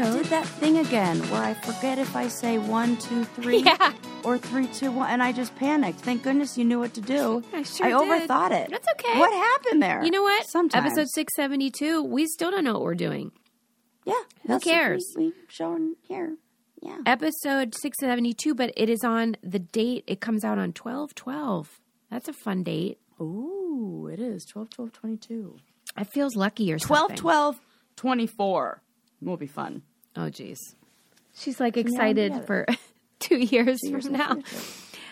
episode. did that thing again where I forget if I say one, two, three, Yeah. or three, two, one, and I just panicked. Thank goodness you knew what to do. I sure I did. overthought it. That's okay. What happened there? You know what? Sometimes. Episode 672, we still don't know what we're doing. Yeah. Who cares? We, we showing here. Yeah. Episode 672, but it is on the date. It comes out on 12 12. That's a fun date. Ooh, it is 12, 12, 22. It feels lucky or 12, something. 12, 24. Will be fun. Oh, geez. She's like excited together. for two years years from in the now.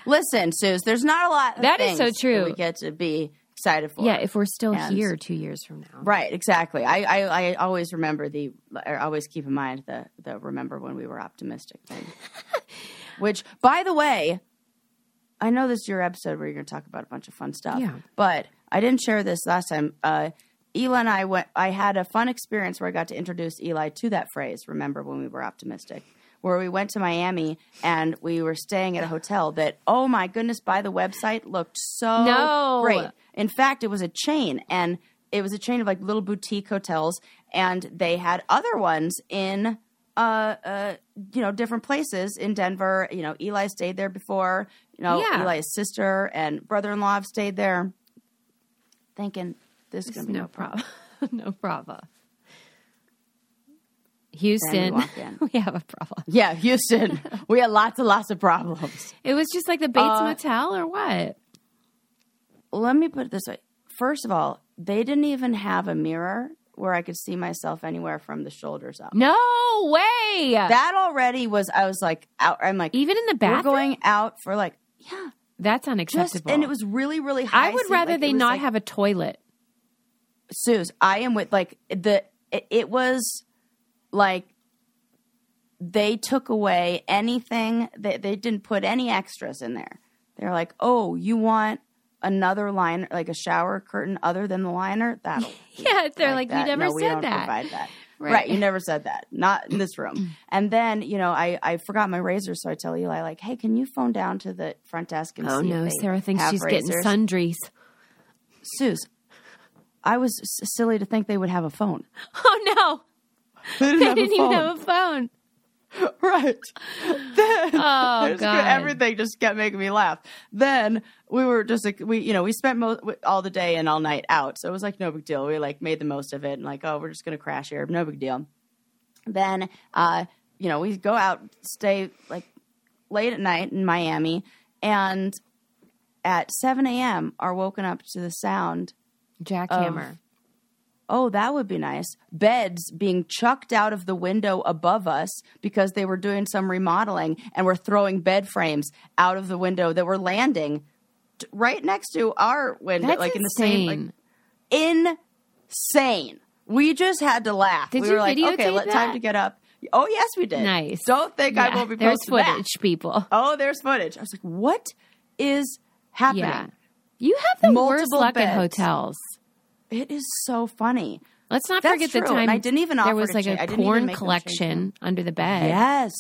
Listen, Suze, there's not a lot of That is so true. we get to be excited for. Yeah, if we're still And- here two years from now. Right, exactly. I, I, I always remember the, I always keep in mind the, the remember when we were optimistic thing. Which, by the way, I know this is your episode where you're going to talk about a bunch of fun stuff. Yeah. But I didn't share this last time. Uh, Eli and I went, I had a fun experience where I got to introduce Eli to that phrase, remember when we were optimistic, where we went to Miami and we were staying at a hotel that, oh my goodness, by the website looked so No. great. In fact, it was a chain and it was a chain of like little boutique hotels and they had other ones in uh, uh, you know, different places in Denver. You know, Eli stayed there before. You know, Yeah. Eli's sister and brother-in-law have stayed there. Thinking this is gonna be no no problem. problem. no problem. Houston, we we have a problem. Yeah, Houston. we had lots and lots of problems. It was just like the Bates Uh, Motel or what? Let me put it this way. First of all, they didn't even have a mirror where I could see myself anywhere from the shoulders up. No way. That already was. I was like, out. I'm like, Even in the we're bathroom? going out for like, yeah, That's just, unacceptable. and it was really, really high. I would seat, rather like, they not like- have a toilet. Suze, I am with like the it, it was like they took away anything that they didn't put any extras in there. They're like, "Oh, you want another liner like a shower curtain other than the liner?" That'll Yeah, they're like, that. you never no, said that. That. Right. Right. you never said that. Not in this room. And then, you know, I, I forgot my razor, so I tell Eli, like, hey, can you phone down to the front desk and Oh see if no, Sarah thinks she's getting sundries. Suze, I was s- silly to think they would have a phone. Oh no, They didn't, they have, didn't even have a phone. right. Then Oh just- everything just kept making me laugh. Then we were just like we, you know, we spent mo- all the day and all night out, so it was like no big deal. We like made the most of it and like, oh, we're just gonna crash here, no big deal. Then, uh, you know, we go out, stay like late at night in Miami, and at seven a.m. are woken up to the sound jackhammer. Oh, that would be nice. Beds being chucked out of the window above us because they were doing some remodeling and were throwing bed frames out of the window that were landing t- right next to our window, That's like in the same, like insane. We just had to laugh. Did we you were like, okay, let, time to get up. Oh yes, we did. Nice. Don't think I won't be There's posting that. There's footage, people. Oh, there's footage. I was like, what is happening? Yeah, you have the worst luck hotels. It is so funny. Let's not That's forget the time and I didn't even there was to like change- a porn make them change collection under the bed. Yes.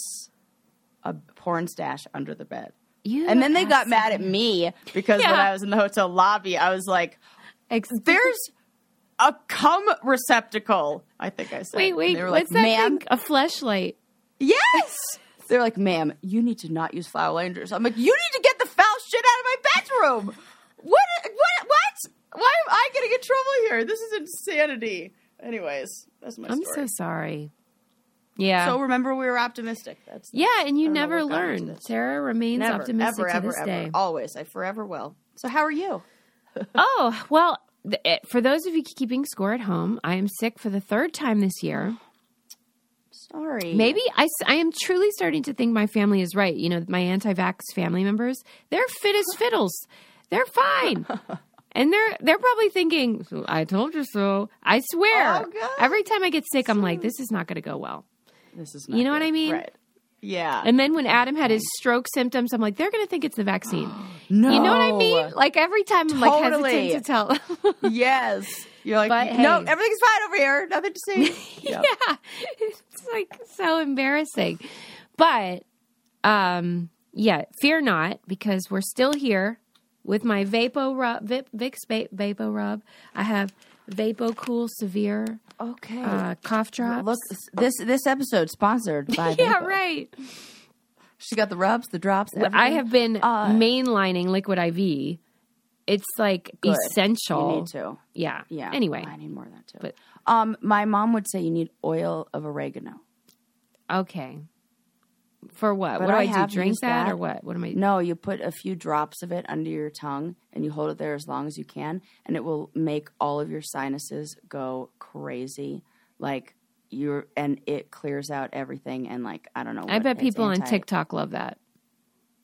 A porn stash under the bed. You And then they got mad at me because when I was in the hotel lobby, I was like, there's a cum receptacle. I think I said. wait, wait. They were What's like, that ma'am. thing? A fleshlight. Yes. They're like, ma'am, you need to not use foul language. I'm like, you need to get the foul shit out of my bedroom. What? What? What? Why am I getting in trouble here? This is insanity. Anyways, that's my I'm story. so sorry. Yeah. So remember, we were optimistic. That's yeah, and you I don't know never learn. Sarah remains never, optimistic ever, to ever, this ever, day. always. I forever will. So, how are you? Oh, well, th- eh, for those of you keeping score at home, I am sick for the third time this year. Sorry. Maybe I, I am truly starting to think my family is right. You know, my anti vax family members, they're fit as fiddles. They're fine. And they're they're probably thinking, "I told you so." I swear. Oh, Every time I get sick, I'm like, "This is not going to go well." This is. You know what I mean? Right. Yeah. And then when Adam had his stroke symptoms, I'm like, "They're going to think it's the vaccine." no. You know what I mean? Like every time, I'm like Totally. hesitant to tell. yes. You're like, But, no, hey. everything's fine over here. Nothing to see. yeah. It's like so embarrassing. But um yeah, fear not because we're still here with my Vapo rub Vicks Va- Vapo rub. I have Vapo Cool Severe Okay. uh, cough drops. Look, this this episode sponsored by. yeah, right. She got the rubs, the drops. I have been Uh, mainlining Liquid IV. It's like Good. essential. You need to. Yeah. Yeah. Anyway, I need more of that too. But- um, my mom would say you need oil of oregano. okay. For what? But what do I I, do? Drink that, that. or what? What am I? No, you put a few drops of it under your tongue and you hold it there as long as you can, and it will make all of your sinuses go crazy. Like you're, and it clears out everything. And like I don't know. I bet people on TikTok love that.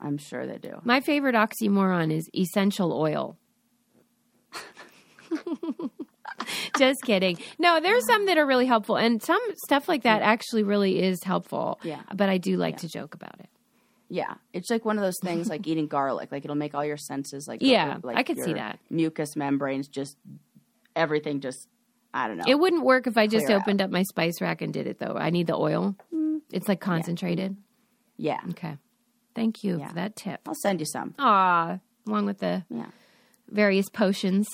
I'm sure they do. My favorite oxymoron is essential oil. Just kidding. No, there's some that are really helpful, and some stuff like that actually really is helpful. Yeah. But I do like to joke about it. Yeah, it's like one of those things, like eating garlic. Like it'll make all your senses like Yeah, like I could see that. mucous membranes just everything just I don't know. It wouldn't work if I just Clear out. opened up my spice rack and did it, though. I need the oil. It's like concentrated. yeah, Okay. Thank you Yeah. for that tip. I'll send you some. Ah, along with the Yeah, various potions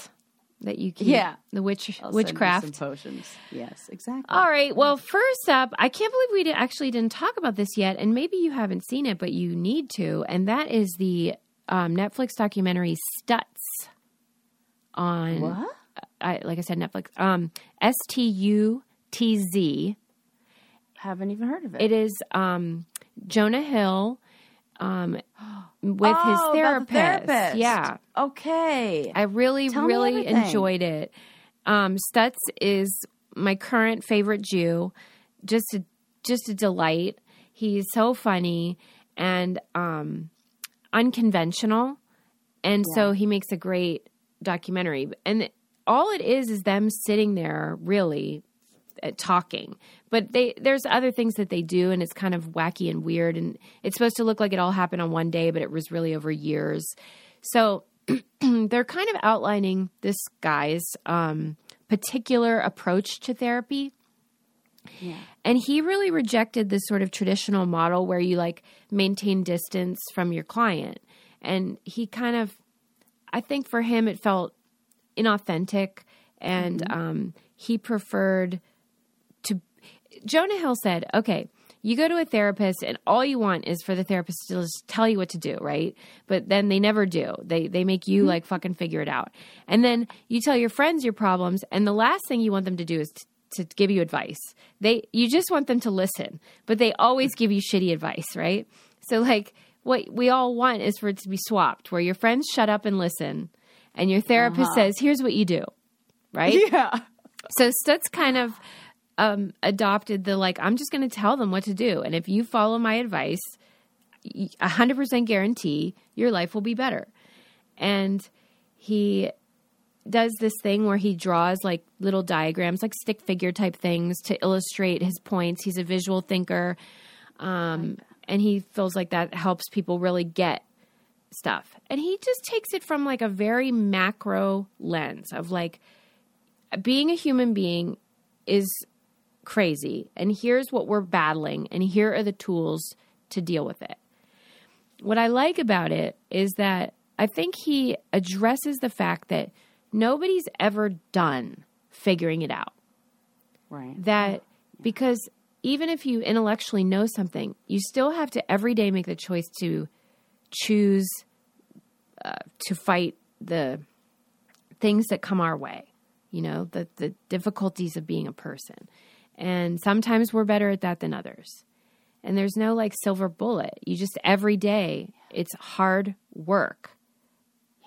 that you keep. Yeah. The witch I'll witchcraft. some potions. Yes, exactly. All right. Well, first up, I can't believe we actually didn't talk about this yet, and maybe you haven't seen it, but you need to. And that is the um, Netflix documentary Stutz on, What? I, like I said, Netflix. Um, S T U T Z. Haven't even heard of it. It is um, Jonah Hill um, with Oh, his about the therapist. therapist. Yeah. Okay. I really, Tell really enjoyed it. Um, Stutz is my current favorite Jew. Just a, just a delight. He's so funny and um, unconventional, and so he makes a great documentary. And all it is is them sitting there, really uh, talking. But they there's other things that they do, and it's kind of wacky and weird. And it's supposed to look like it all happened on one day, but it was really over years. So they're kind of outlining this guy's um, particular approach to therapy. And he really rejected this sort of traditional model where you like maintain distance from your client. And he kind of, I think for him, it felt inauthentic. And um, he preferred. Jonah Hill said, okay, you go to a therapist and all you want is for the therapist to just tell you what to do, right? But then they never do. They they make you mm-hmm. like fucking figure it out. And then you tell your friends your problems and the last thing you want them to do is to to give you advice. They you just want them to listen, but they always give you shitty advice, right? So like what we all want is for it to be swapped where your friends shut up and listen and your therapist uh-huh. says, "Here's what you do." Right? yeah. So Stutz kind of um, adopted the like, I'm just going to tell them what to do. And if you follow my advice, y- a 100% guarantee your life will be better. And he does this thing where he draws like little diagrams, like stick figure type things to illustrate his points. He's a visual thinker. Um, and he feels like that helps people really get stuff. And he just takes it from like a very macro lens of like, being a human being is crazy and here's what we're battling and here are the tools to deal with it. What I like about it is that I think he addresses the fact that nobody's ever done figuring it out. Right. That because even if you intellectually know something, you still have to every day make the choice to choose uh, to fight the things that come our way, you know, the, the difficulties of being a person. And sometimes we're better at that than others. And there's no like silver bullet. You just every day, it's hard work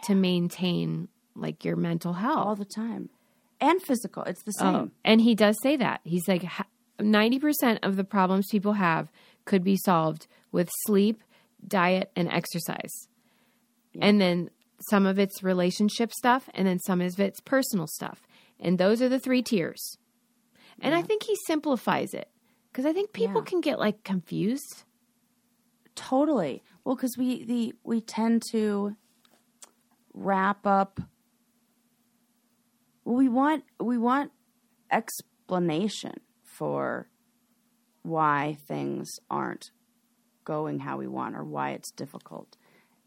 to maintain like your mental health. All the time. And physical. It's the oh, same. Oh, and he does say that. He's like 90% of the problems people have could be solved with sleep, diet, and exercise. And then some of it's relationship stuff, and then some of it's personal stuff. And those are the three tiers. And I think he simplifies it because I think people Yeah. can get like confused. Totally. Well, because we the we tend to wrap up. We want we want explanation for why things aren't going how we want or why it's difficult.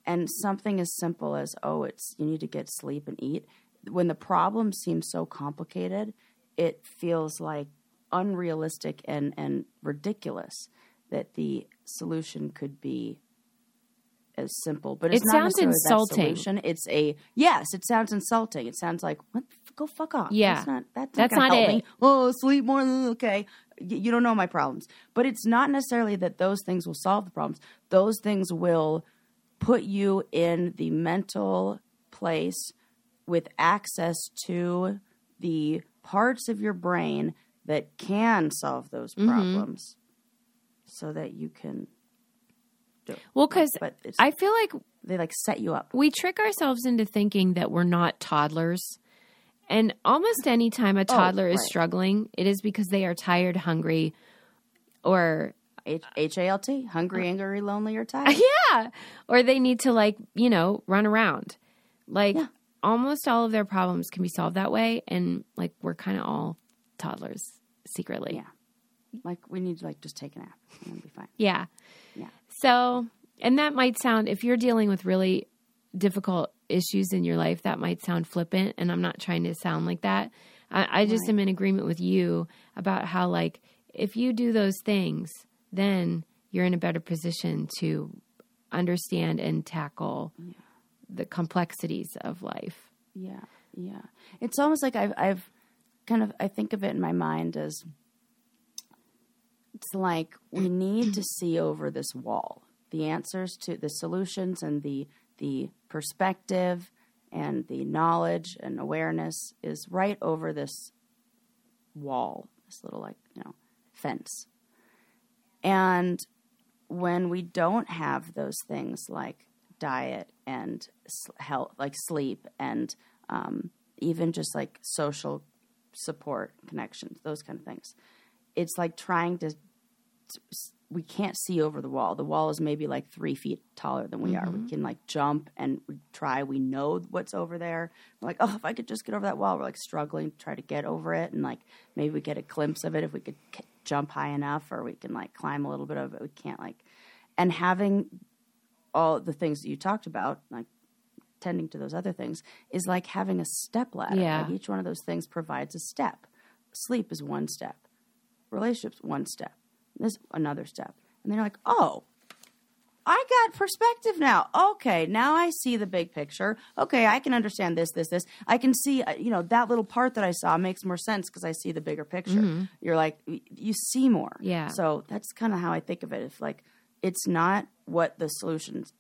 And something as simple as oh, it's you need to get sleep and eat when the problem seems so complicated, it feels like unrealistic and and ridiculous that the solution could be as simple. But it's It not sounds insulting. It's a yes. It sounds insulting. It sounds like what? Go fuck off. Yeah. that's not that's, That's not, not help it. Me. Oh, sleep more. Okay, Y- you don't know my problems. But it's not necessarily that those things will solve the problems. Those things will put you in the mental place with access to the parts of your brain that can solve those Mm-hmm. problems so that you can do it. Well, because I feel like they like set you up. we trick ourselves into thinking that we're not toddlers. And almost any time a toddler is right. struggling, it is because they are tired, hungry, or H A L T, hungry, angry, lonely, or tired. yeah, or they need to like, you know, run around. Like Yeah. Almost all of their problems can be solved that way and like we're kind of all toddlers secretly. Yeah. Like we need to like just take a nap and be fine. Yeah. Yeah. So, and that might sound, if you're dealing with really difficult issues in your life, that might sound flippant. And I'm not trying to sound like that. I, I just Right. am in agreement with you about how, like, if you do those things, then you're in a better position to understand and tackle the complexities of life. Yeah, yeah. It's almost like I've I've kind of I think of it in my mind as it's like we need to see over this wall. The answers to the solutions and the the perspective and the knowledge and awareness is right over this wall, this little like, you know, fence. And when we don't have those things like diet and health, like sleep and um, even just like social support connections, those kind of things, it's like trying to. We can't see over the wall. The wall is maybe like three feet taller than we are. We can like jump and we try. We know what's over there. We're like, oh, if I could just get over that wall. We're like struggling to try to get over it, and like maybe we get a glimpse of it if we could jump high enough, or we can like climb a little bit of it. We can't like, and having all the things that you talked about, like tending to those other things, is like having a step ladder. Yeah. Like each one of those things provides a step. Sleep is one step. Relationships one step. This another step. And then you're like, oh, I got perspective now. Okay, now I see the big picture. Okay, I can understand this, this, this. I can see, uh, you know, that little part that I saw makes more sense because I see the bigger picture. You're like, you see more. Yeah. So that's kind of how I think of it. If like, it's not what the solutions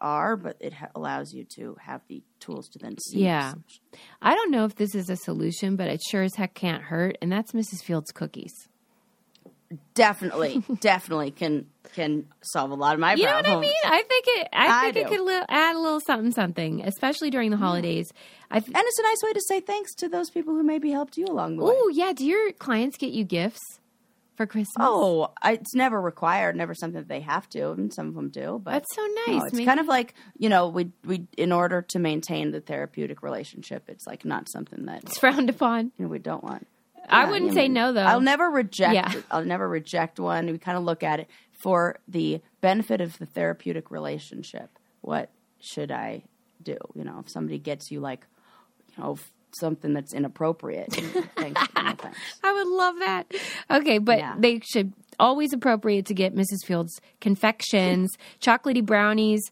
are, but it ha- allows you to have the tools to then see. Yeah. I don't know if this is a solution, but it sure as heck can't hurt. And that's Mrs. Fields cookies. Definitely, definitely can can solve a lot of my problems. You know what I mean? I think it. I I think it do. could li- add a little something, something, especially during the mm. holidays. I. Th- And it's a nice way to say thanks to those people who maybe helped you along the way. oh yeah, do your clients get you gifts for Christmas? Oh, I, it's never required, never something that they have to, and some of them do. But that's so no, nice. it's Maybe- kind of like you know, we we in order to maintain the therapeutic relationship, it's like not something that it's frowned upon. you know we don't want. I Yeah, wouldn't you say no though. I'll never reject. Yeah. I'll never reject one. We kind of look at it for the benefit of the therapeutic relationship. What should I do? You know, if somebody gets you like, you know, something that's inappropriate, thanks, no. I would love that. Okay, but Yeah. they should always appropriate to get Mrs. Fields confections, chocolatey brownies,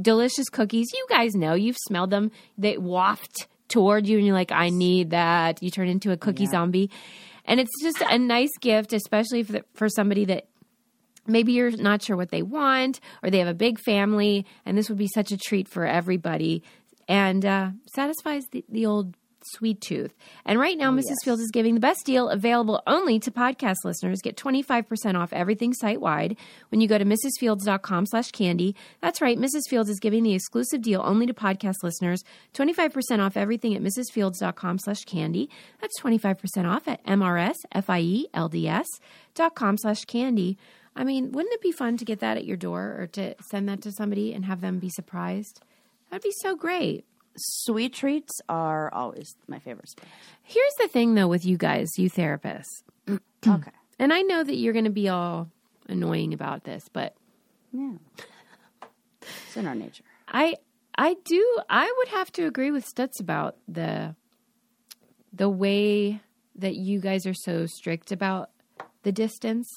delicious cookies. You guys know you've smelled them. They waft toward you, and you're like, "I need that." You turn into a cookie Yeah. zombie, and it's just a nice gift, especially for for somebody that maybe you're not sure what they want or they have a big family and this would be such a treat for everybody and uh, satisfies the, the old sweet tooth and right now oh, mrs yes. fields is giving the best deal available only to podcast listeners get 25% off everything site wide when you go to mrsfields.com slash candy that's right mrs fields is giving the exclusive deal only to podcast listeners 25% off everything at mrsfields.com slash candy that's 25% off at mrsfields dot com slash candy I mean, wouldn't it be fun to get that at your door or to send that to somebody and have them be surprised? That'd be so great. Sweet treats are always my favorite. Here's the thing though with you guys, you therapists. okay. And I know that you're going to be all annoying about this, but Yeah. It's in our nature. I I do I would have to agree with Stutz about the the way that you guys are so strict about the distance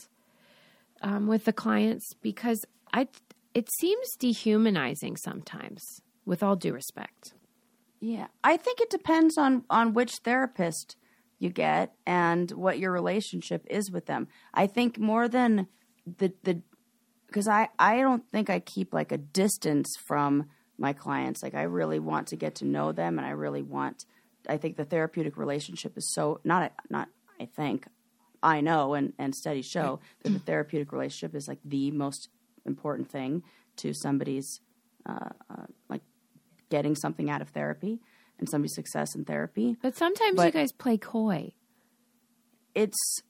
um, with the clients because I it seems dehumanizing sometimes. With all due respect, Yeah, I think it depends on on which therapist you get and what your relationship is with them. I think more than the the because I I don't think I keep like a distance from my clients. Like I really want to get to know them, and I really want. I think the therapeutic relationship is so not not. I think I know, and and studies show that the therapeutic relationship is like the most important thing to somebody's uh, uh, like getting something out of therapy and somebody's success in therapy. but sometimes you guys play coy, It's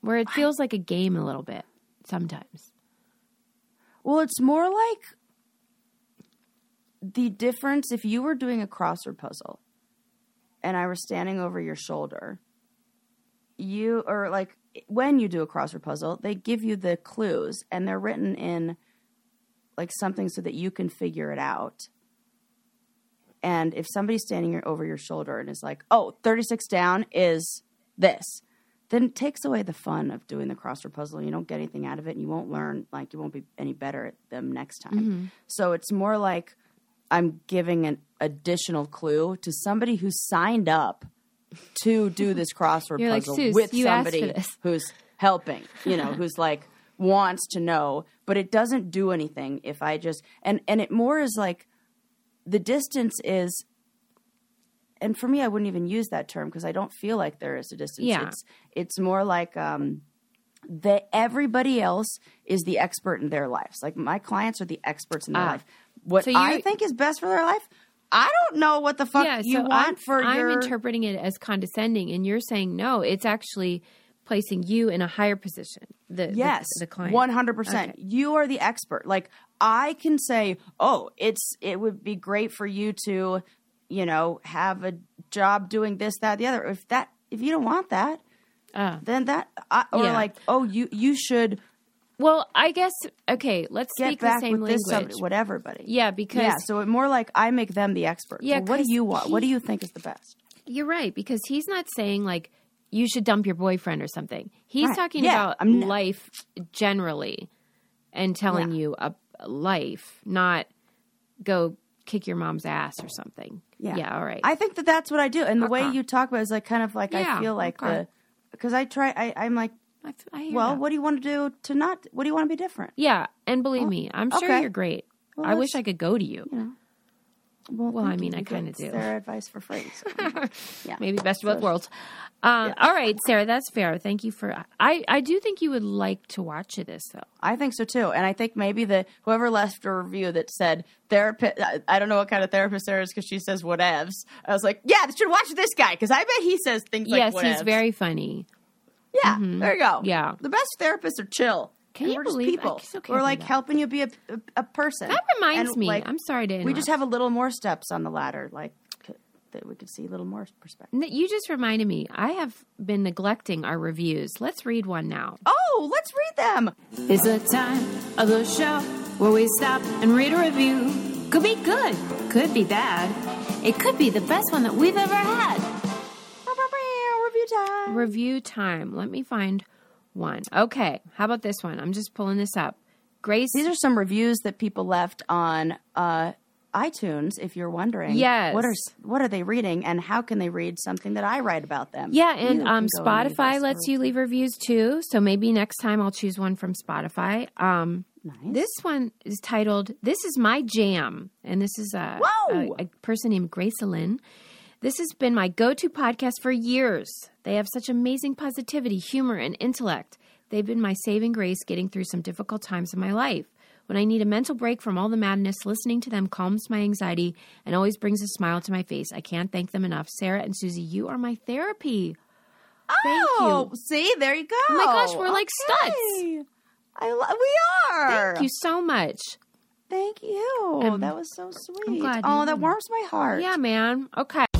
where it feels like a game a little bit. Sometimes, well, it's more like the difference if you were doing a crossword puzzle and I were standing over your shoulder. You or like when you do a crossword puzzle, they give you the clues and they're written in like something so that you can figure it out. And if somebody's standing over your shoulder and is like, "Oh, 36 down is this." Then it takes away the fun of doing the crossword puzzle. You don't get anything out of it and you won't learn like you won't be any better at them next time. Mm-hmm. So it's more like I'm giving an additional clue to somebody who signed up to do this crossword like, puzzle "Sus, with you asked for somebody who's helping, you know, who's like wants to know, but it doesn't do anything if I just and and it more is like the distance is and for me I wouldn't even use that term because I don't feel like there is a distance. Yeah. It's it's more like um that everybody else is the expert in their lives. Like my clients are the experts in their Ah. life. What So you- I think is best for their life, I don't know what the fuck yeah. you so want I'm, for I'm your interpreting it as condescending, and you're saying no. It's actually placing you in a higher position. The the- Yes, the, client. one hundred percent. You are the expert. Like I can say, oh, it's it would be great for you to, you know, have a job doing this, that, the other. If that, if you don't want that, Ah. then that, I, or Yeah. like, oh, you you should Well, I guess okay. Let's get speak the same with this language. subject, with everybody. Yeah, because yeah. So more like I make them the expert. Yeah, Well, what do you want? what do you think is the best? You're right because he's not saying like you should dump your boyfriend or something. He's Right. talking Yeah, about I'm not- life generally and telling Yeah. you a, a life, not go kick your mom's ass or something. Yeah. Yeah. All right. I think that that's what I do, and the way you talk about it is like kind of like Yeah, I feel like okay. the because I try. I, I'm like, I, I well, that. what do you want to do to not? What do you want to be different? Yeah, and believe me, I'm sure okay. you're great. Well, I wish I could go to you. Well, I mean. I kinda do. Their advice for free. so, yeah. Maybe best of both worlds. Um, All right, Sarah, that's fair. Thank you for. I I do think you would like to watch this though. I think so too, and I think maybe the whoever left a review that said therapist. I, I don't know what kind of therapist there is because she says whatevs. I was like, yeah, you should watch this guy because I bet he says things like yes, he's very funny. yeah. There you go. Yeah. the best therapists are chill. Can And you we're just believe- I people? still can't We're believe like that. helping you be a, a, a person. That reminds And, me. like, I'm sorry to we just have a little more steps on the ladder, like c- that we could see a little more perspective. N- You just reminded me. I have been neglecting our reviews. Let's read one now. Oh, let's read them. It's the time of the show where we stop and read a review. Could be good, could be bad. It could be the best one that we've ever had. Review time. Review time. Let me find one. Okay, how about this one? I'm just pulling this up. Grace. These are some reviews that people left on uh, iTunes. If you're wondering, Yes. what are what are they reading, and how can they read something that I write about them? yeah, and um, go and Spotify lets you leave reviews too. So maybe next time I'll choose one from Spotify. Um, Nice. This one is titled "This Is My Jam," and this is a, a, a person named Grace Lynn. This has been my go-to podcast for years. They have such amazing positivity, humor, and intellect. They've been my saving grace getting through some difficult times in my life. When I need a mental break from all the madness, listening to them calms my anxiety and always brings a smile to my face. I can't thank them enough. Sarah and Susie, you are my therapy. Thank oh, you. see, there you go. Oh my gosh, we're like Stutz. I lo- we are. Thank you so much. Thank you. Um, that was so sweet. oh, that warms my heart. Yeah, man. Okay.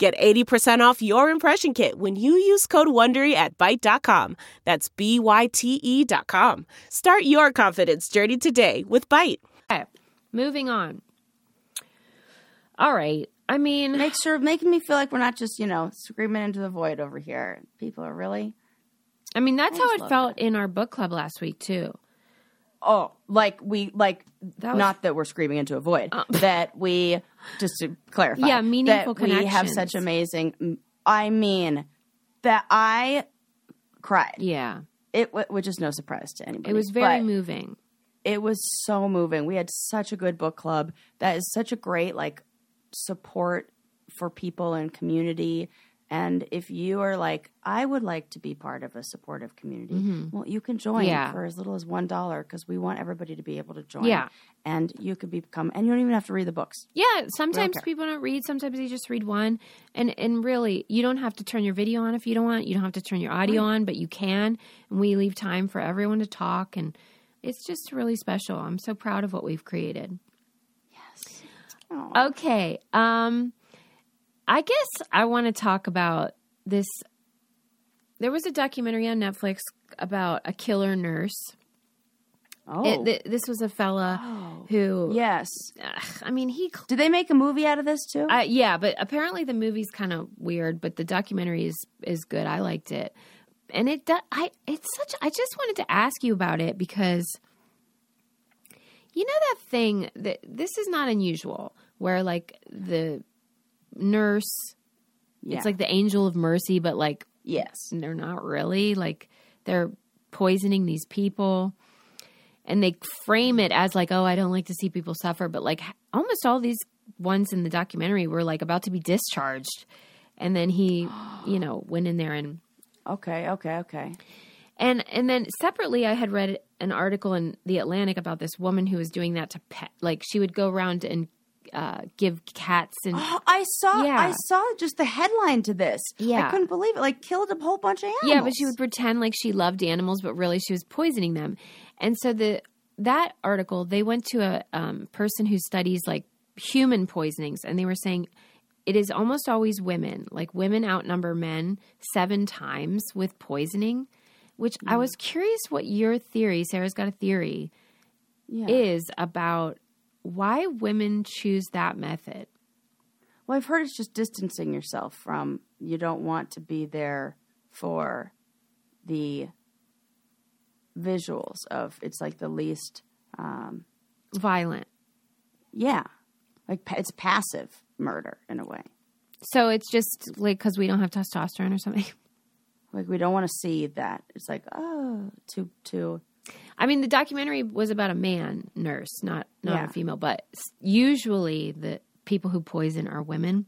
Get 80% off your impression kit when you use code WONDERY at Byte.com. That's B-Y-T-E dot com. Start your confidence journey today with Byte. Okay, moving on. All right. I mean, Make sure making me feel like we're not just you know screaming into the void over here. People are really I mean that's I how it love felt in our book club last week too. Oh like we like That was- not that we're screaming into a void oh. that we just to clarify Yeah, meaningful that we have such amazing. I mean that I cried. Yeah, It w- which is no surprise to anybody. it was very moving. It was so moving. We had such a good book club. That is such a great like support for people and community. And if you are like, I would like to be part of a supportive community, well, you can join Mm-hmm. Yeah. for as little as one dollar because we want everybody to be able to join. Yeah. and you could become, and you don't even have to read the books. Yeah, sometimes care. people don't read. Sometimes they just read one, and and really, you don't have to turn your video on if you don't want. You don't have to turn your audio on, but you can. And we leave time for everyone to talk, and it's just really special. I'm so proud of what we've created. Yes. Okay, um, I guess I want to talk about this. There was a documentary on Netflix about a killer nurse. Oh, It, th- this was a fella who, yes. ugh, I mean, he Did they make a movie out of this too? Uh, yeah, but apparently the movie's kind of weird, but the documentary is is good. I liked it, and it do, I it's such. I just wanted to ask you about it because you know that thing that this is not unusual, where like the nurse, Yeah. it's like the angel of mercy, but like yes. they're not really like they're poisoning these people and they frame it as like oh i don't like to see people suffer but like almost all these ones in the documentary were like about to be discharged and then he you know went in there and Okay. Okay. Okay. and and then separately i had read an article in the atlantic about this woman who was doing that to pet like she would go around and uh, give cats and Oh, I saw. Yeah. I saw just the headline to this. Yeah. I couldn't believe it. Like killed a whole bunch of animals. Yeah, but she would pretend like she loved animals, but really she was poisoning them. And so the that article, they went to a um, person who studies like human poisonings, and they were saying it is almost always women. Like women outnumber men seven times with poisoning. Which I was curious what your theory, Sarah's got a theory, Yeah. is about why women choose that method. Well, I've heard it's just distancing yourself from. You don't want to be there for the visuals of. It's like the least. Um, Violent. yeah, like it's passive murder in a way. So it's just like because we don't have testosterone or something. Like we don't want to see that. It's like oh, too too. I mean, the documentary was about a man nurse, not not Yeah. a female, but usually the people who poison are women,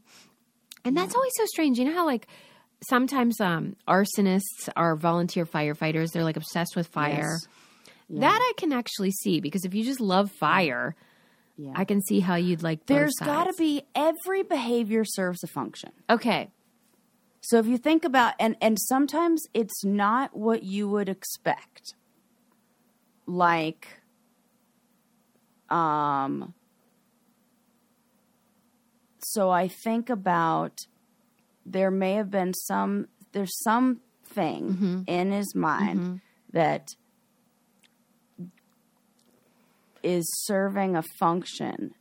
and that's always so strange. You know how like sometimes um, arsonists are volunteer firefighters; they're like obsessed with fire. Yes. That I can actually see because if you just love fire, Yeah. I can see how you'd like. There's got to be every behavior serves a function. okay. So if you think about and and sometimes it's not what you would expect. Like um so I think about there may have been some there's something in his mind that is serving a function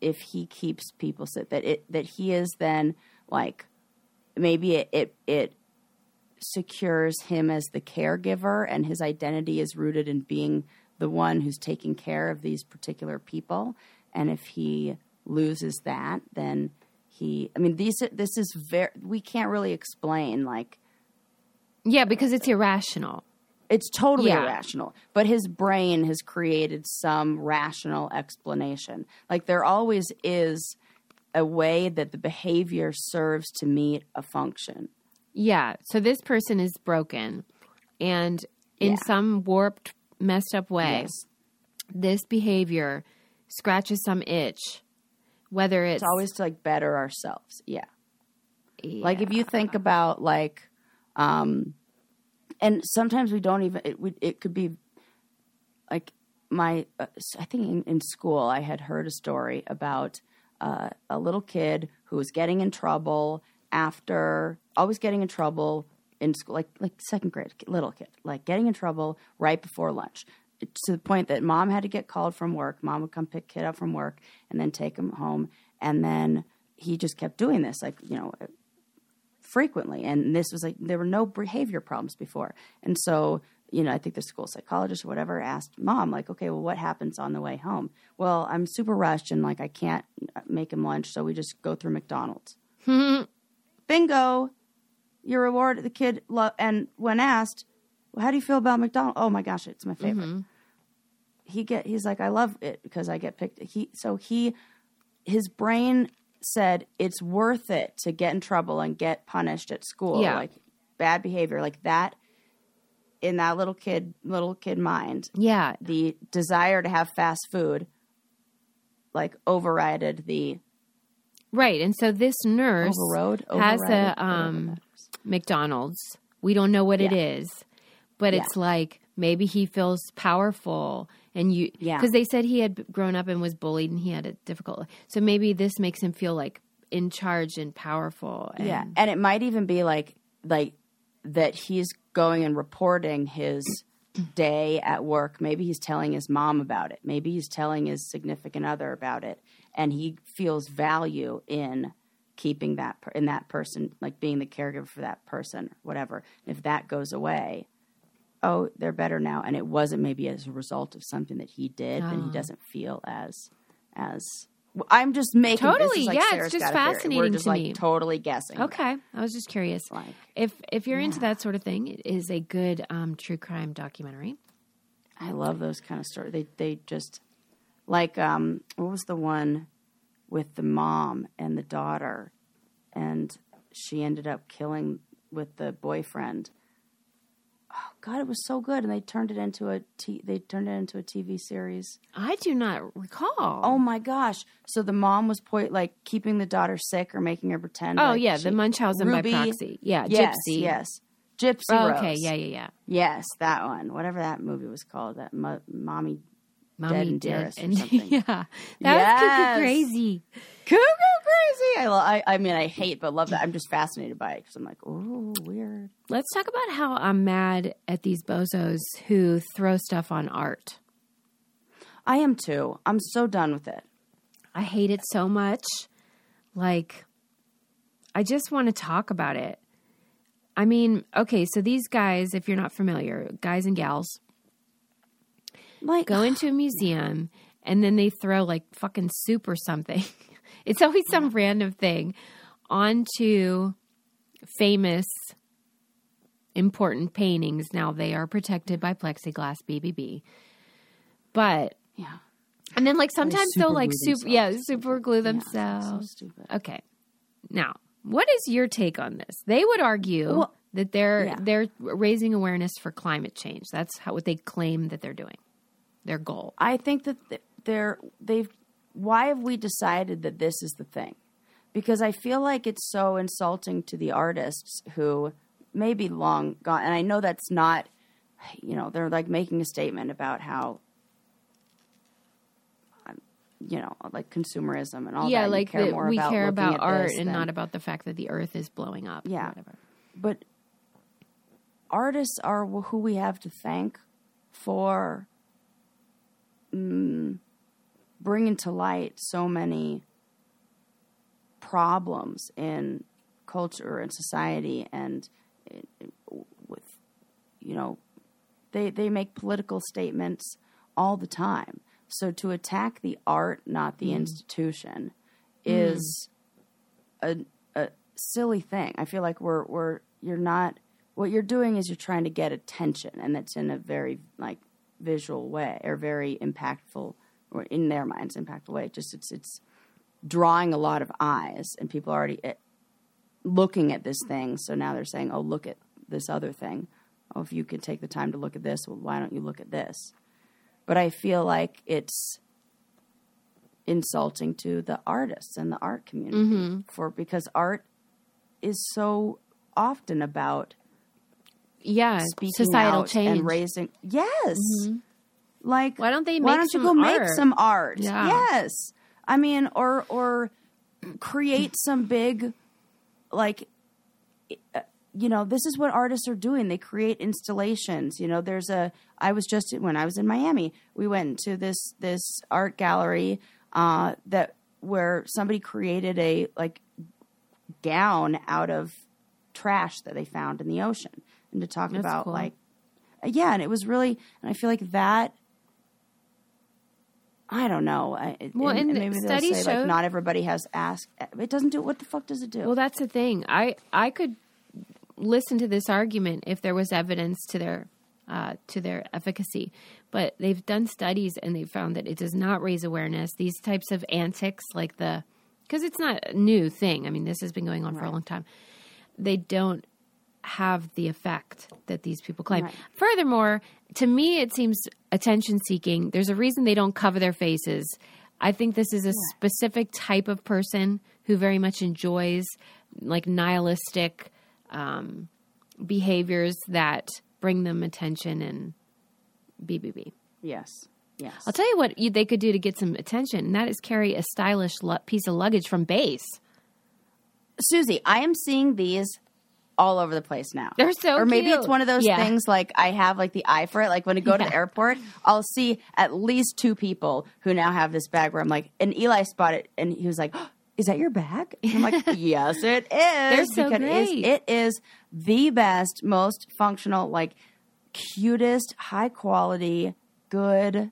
if he keeps people sit that it that he is then like maybe it it, it secures him as the caregiver and his identity is rooted in being the one who's taking care of these particular people and if he loses that then he i mean these this is very we can't really explain like Yeah, because it's irrational. it's totally Yeah. irrational but his brain has created some rational explanation like there always is a way that the behavior serves to meet a function Yeah. So this person is broken, and in Yeah. some warped, messed up way, Yes. this behavior scratches some itch. Whether it's, it's always to like better ourselves yeah like if you think about like um and sometimes we don't even it would it could be like my uh, i think in, in school i had heard a story about uh, a little kid who was getting in trouble after always getting in trouble in school like like second grade little kid like getting in trouble right before lunch. To the point that mom had to get called from work. Mom would come pick kid up from work and then take him home. And then he just kept doing this like you know frequently. And this was like there were no behavior problems before. And so you know i think the school psychologist or whatever asked mom like okay well what happens on the way home? Well i'm super rushed and like i can't make him lunch so we just go through mcdonald's. Bingo your reward the kid lo- and when asked well, how do you feel about mcdonald's oh my gosh it's my favorite he get he's like i love it because i get picked he so he his brain said it's worth it to get in trouble and get punished at school Yeah. like bad behavior like that in that little kid little kid mind yeah, the desire to have fast food like overrided the right. And so this nurse overrode has a um. McDonald's. We don't know what it Yeah. is, but Yeah. it's like maybe he feels powerful. And you, Yeah. because they said he had grown up and was bullied and he had it difficult. So maybe this makes him feel like in charge and powerful. And, Yeah, and it might even be like like that he's going and reporting his day at work. Maybe he's telling his mom about it. Maybe he's telling his significant other about it, and he feels value in keeping that per- in that person, like being the caregiver for that person, whatever. If that goes away, oh, they're better now, and it wasn't maybe as a result of something that he did, then he doesn't feel as as. I'm just making Totally, like yeah, it's just. We're fascinating just to like me. totally guessing. Okay, I was just curious. Like, if if you're into that sort of thing, it is a good um, true crime documentary. I love those kind of stories. They they just like um what was the one with the mom and the daughter and she ended up killing with the boyfriend. Oh god, it was so good and they turned it into a t- they turned it into a TV series. I do not recall. Oh my gosh. So the mom was po- like keeping the daughter sick or making her pretend Oh, like yeah, she- the Munchausen by proxy. Yeah, yes, Gypsy. Yes. Gypsy Oh, Rose. okay, yeah, yeah, yeah. Yes, that one. Whatever that movie was called. That mo- mommy Mommy did, and yeah, that Yes. was cuckoo crazy. cuckoo crazy. I, I I mean I hate but love that. I'm just fascinated by it because I'm like, oh, weird. Let's talk about how I'm mad at these bozos who throw stuff on art. I am too. I'm so done with it. I hate it so much. Like, I just want to talk about it. I mean, okay, so these guys, if you're not familiar, guys and gals, Like, go into a museum and then they throw like fucking soup or something. It's always some random thing onto famous important paintings. Now they are protected by plexiglass BBB. But yeah, and then like sometimes they'll like super yeah, themselves. super glue so themselves. stupid. Okay. Now, what is your take on this? They would argue Well, that they're yeah. they're raising awareness for climate change. That's how what they claim that they're doing. Their goal. I think that they're they've. Why have we decided that this is the thing? Because I feel like it's so insulting to the artists who may be long gone, and I know that's not. You know, they're like making a statement about how. um, You know, like consumerism and all yeah, that. You like care more we about care about art and than- not about the fact that the earth is blowing up. or Yeah. whatever. but artists are who we have to thank for mm, bringing to light so many problems in culture and society and with you know they they make political statements all the time. So to attack the art, not the institution, is a a silly thing. I feel like we're we're you're not what you're doing is you're trying to get attention, and that's in a very like visual way or very impactful, or in their minds, impactful way. Just it's it's drawing a lot of eyes, and people are already eh, looking at this thing. So now they're saying, "Oh, look at this other thing." Oh, if you could take the time to look at this, well, why don't you look at this? But I feel like it's insulting to the artists and the art community for because art is so often about Yeah, speaking societal change. and raising. Yes, like Why don't they why don't you go make some art? Yeah. Yes, I mean, or or create some big, like, uh, you know, this is what artists are doing. They create installations. You know, there's a. I was just when I was in Miami, we went to this this art gallery uh, that where somebody created a like gown out of trash that they found in the ocean, and to talk That's about cool. like, yeah, and it was really, and I feel like that. I don't know. I, Well, and maybe they'll studies say show- like not everybody has asked. It doesn't do. What the fuck does it do? Well, that's the thing. I I could listen to this argument if there was evidence to their uh, to their efficacy, but they've done studies and they've found that it does not raise awareness. These types of antics, like the because it's not a new thing. I mean, this has been going on for a long time. They don't have the effect that these people claim. Right. Furthermore, to me, it seems attention seeking. There's a reason they don't cover their faces. I think this is a specific type of person who very much enjoys like nihilistic um, behaviors that bring them attention and BBB. yes, yes. I'll tell you what you, they could do to get some attention, and that is carry a stylish lu- piece of luggage from Béis. Susie, I am seeing these all over the place now. They're so Or maybe cute. it's one of those Yeah. things like I have like the eye for it. Like when I go to the airport, I'll see at least two people who now have this bag where I'm like, and Eli spotted it." and he was like, "Oh, is that your bag? And I'm like, yes, it is. They're so because it is- great. it is the best, most functional, like cutest, high quality, good,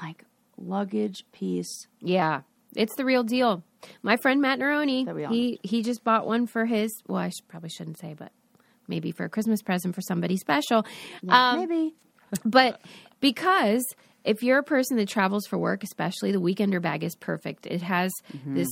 like luggage piece. Yeah, it's the real deal. My friend Matt Neroni, That we all he he just bought one for his. Well, I should, probably shouldn't say, but maybe for a Christmas present for somebody special. Um, Maybe. but because if you're a person that travels for work, especially the weekender bag is perfect. It has this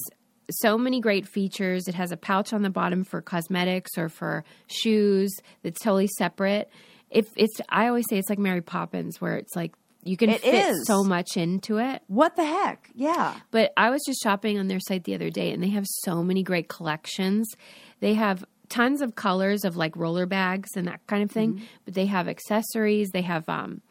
so many great features. It has a pouch on the bottom for cosmetics or for shoes that's totally separate. If it's, I always say it's like Mary Poppins, where it's like you can It fit is. so much into it. What the heck? Yeah. But I was just shopping on their site the other day and they have so many great collections. They have tons of colors of like roller bags and that kind of thing, but they have accessories, they have um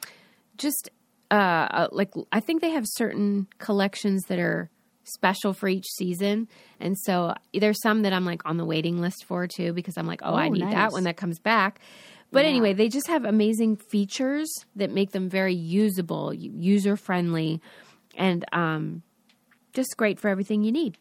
just uh uh, like I think they have certain collections that are special for each season. And so there's some that I'm like on the waiting list for too because I'm like, "Oh, I Oh, need that when that comes back." But anyway, they just have amazing features that make them very usable, user friendly, and um, just great for everything you need.